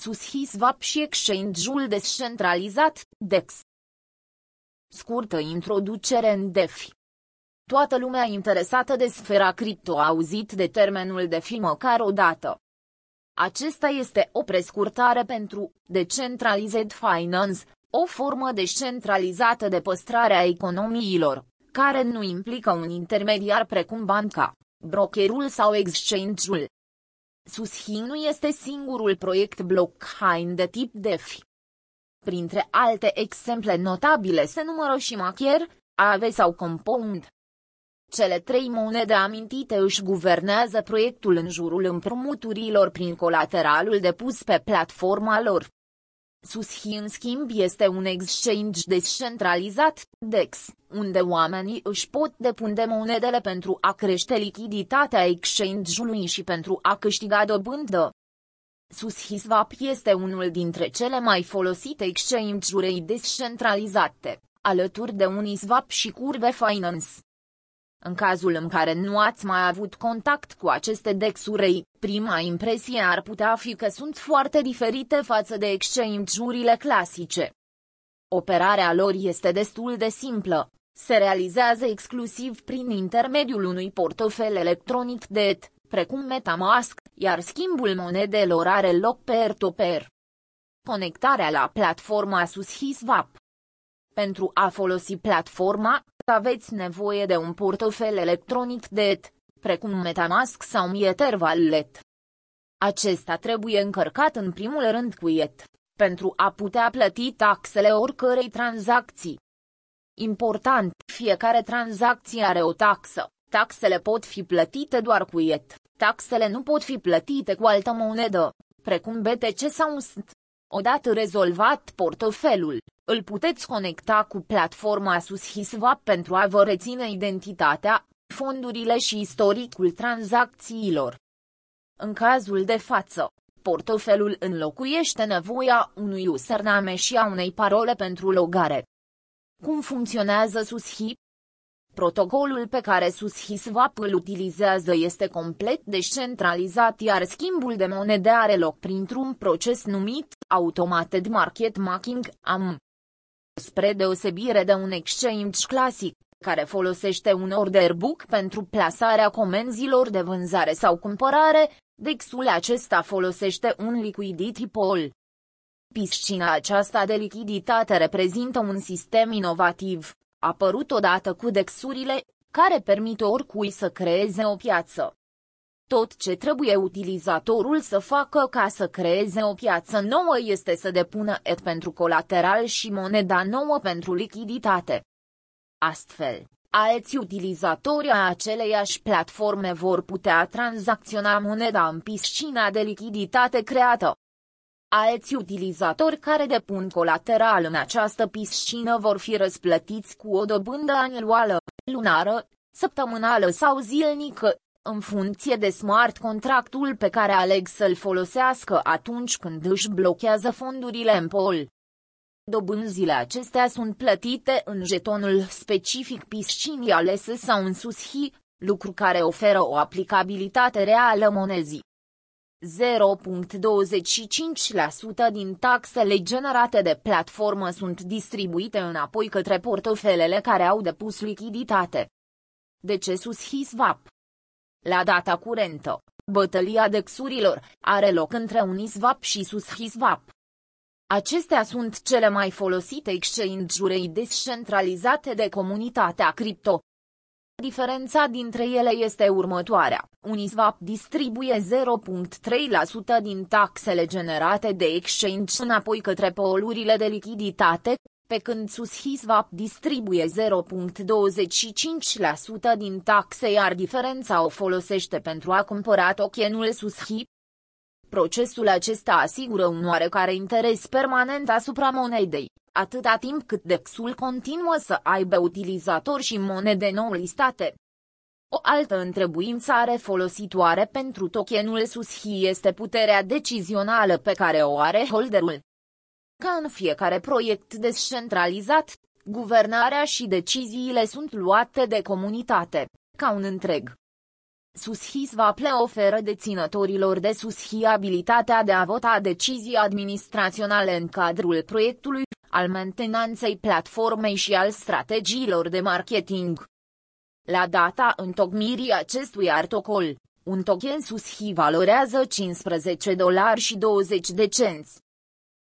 SushiSwap și exchange-ul descentralizat, DEX. Scurtă introducere în DeFi. Toată lumea interesată de sfera cripto a auzit de termenul DeFi măcar o dată. Acesta este o prescurtare pentru Decentralized Finance, o formă descentralizată de păstrare a economiilor, care nu implică un intermediar precum banca, brokerul sau exchange-ul. Sushi nu este singurul proiect blockchain de tip DeFi. Printre alte exemple notabile se numără și Machier, Aave sau Compound. Cele trei monede amintite își guvernează proiectul în jurul împrumuturilor prin colateralul depus pe platforma lor. Sushi în schimb este un exchange descentralizat, DEX, unde oamenii își pot depune monedele pentru a crește lichiditatea exchange-ului și pentru a câștiga dobândă. SushiSwap este unul dintre cele mai folosite exchange-uri descentralizate, alături de Uniswap și Curve Finance. În cazul în care nu ați mai avut contact cu aceste dexuri, prima impresie ar putea fi că sunt foarte diferite față de exchange-urile clasice. Operarea lor este destul de simplă. Se realizează exclusiv prin intermediul unui portofel electronic de ET, precum Metamask, iar schimbul monedelor are loc peer-to-peer. Conectarea la platforma SushiSwap Pentru a folosi platforma, aveți nevoie de un portofel electronic de ET, precum Metamask sau Ether Wallet. Acesta trebuie încărcat în primul rând cu ET, pentru a putea plăti taxele oricărei tranzacții. Important, fiecare tranzacție are o taxă. Taxele pot fi plătite doar cu ET. Taxele nu pot fi plătite cu altă monedă, precum BTC sau ST. Odată rezolvat portofelul, îl puteți conecta cu platforma SushiSwap pentru a vă reține identitatea, fondurile și istoricul tranzacțiilor. În cazul de față, portofelul înlocuiește nevoia unui username și a unei parole pentru logare. Cum funcționează Sushi? Protocolul pe care SushiSwap îl utilizează este complet descentralizat iar schimbul de monede are loc printr-un proces numit Automated Market Making AM. Spre deosebire de un exchange clasic, care folosește un order book pentru plasarea comenzilor de vânzare sau cumpărare, Dexul acesta folosește un liquidity pool. Piscina aceasta de lichiditate reprezintă un sistem inovativ, apărut odată cu dexurile, care permit oricui să creeze o piață. Tot ce trebuie utilizatorul să facă ca să creeze o piață nouă este să depună ET pentru colateral și moneda nouă pentru lichiditate. Astfel, alți utilizatori a aceleiași platforme vor putea tranzacționa moneda în piscina de lichiditate creată. Alți utilizatori care depun colateral în această piscină vor fi răsplătiți cu o dobândă anuală, lunară, săptămânală sau zilnică, în funcție de smart contractul pe care aleg să-l folosească atunci când își blochează fondurile în pol. Dobânzile acestea sunt plătite în jetonul specific piscinii alese sau în sushi, lucru care oferă o aplicabilitate reală monezii. 0.25% din taxele generate de platformă sunt distribuite înapoi către portofelele care au depus lichiditate. De ce SushiSwap? La data curentă, bătălia dexurilor are loc între Uniswap și SushiSwap. Acestea sunt cele mai folosite exchange-uri descentralizate de comunitatea cripto. Diferența dintre ele este următoarea. Uniswap distribuie 0.3% din taxele generate de exchange înapoi către polurile de lichiditate, pe când SushiSwap distribuie 0.25% din taxe iar diferența o folosește pentru a cumpăra tokenul Sushi. Procesul acesta asigură un oarecare interes permanent asupra monedei, atâta timp cât DEX-ul continuă să aibă utilizatori și monede nou listate. O altă întrebuință are folositoare pentru tokenul Sushi este puterea decizională pe care o are holderul. Ca în fiecare proiect descentralizat, guvernarea și deciziile sunt luate de comunitate, ca un întreg. Sushis va ple oferă deținătorilor de Sushi abilitatea de a vota decizii administraționale în cadrul proiectului, al mentenanței platformei și al strategiilor de marketing. La data întocmirii acestui articol, un token Sushi valorează 15 dolari și 20 de cenți.